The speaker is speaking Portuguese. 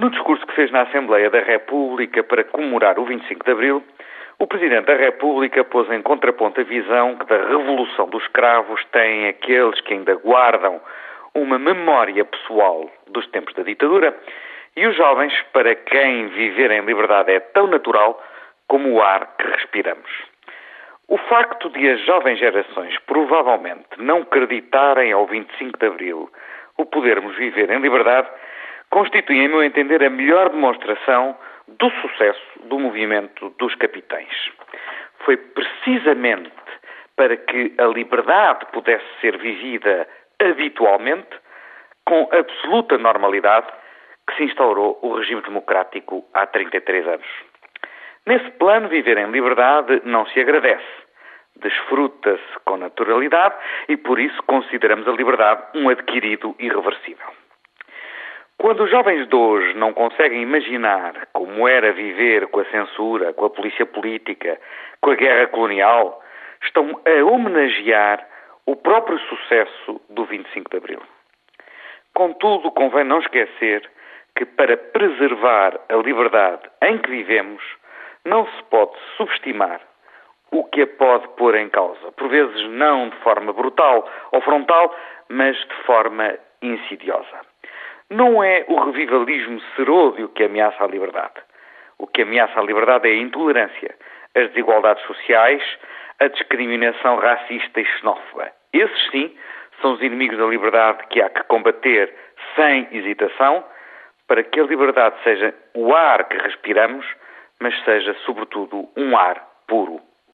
No discurso que fez na Assembleia da República para comemorar o 25 de Abril, o Presidente da República pôs em contraponto a visão que da Revolução dos Cravos têm aqueles que ainda guardam uma memória pessoal dos tempos da ditadura e os jovens para quem viver em liberdade é tão natural como o ar que respiramos. O facto de as jovens gerações provavelmente não acreditarem ao 25 de Abril o podermos viver em liberdade constitui, em meu entender, a melhor demonstração do sucesso do movimento dos capitães. Foi precisamente para que a liberdade pudesse ser vivida habitualmente, com absoluta normalidade, que se instaurou o regime democrático há 33 anos. Nesse plano, viver em liberdade não se agradece, desfruta-se com naturalidade e por isso consideramos a liberdade um adquirido irreversível. Quando os jovens de hoje não conseguem imaginar como era viver com a censura, com a polícia política, com a guerra colonial, estão a homenagear o próprio sucesso do 25 de Abril. Contudo, convém não esquecer que para preservar a liberdade em que vivemos, não se pode subestimar o que a pode pôr em causa. Por vezes não de forma brutal ou frontal, mas de forma insidiosa. Não é o revivalismo seródio que ameaça a liberdade. O que ameaça a liberdade é a intolerância, as desigualdades sociais, a discriminação racista e xenófoba. Esses, sim, são os inimigos da liberdade que há que combater sem hesitação, para que a liberdade seja o ar que respiramos, mas seja, sobretudo, um ar puro.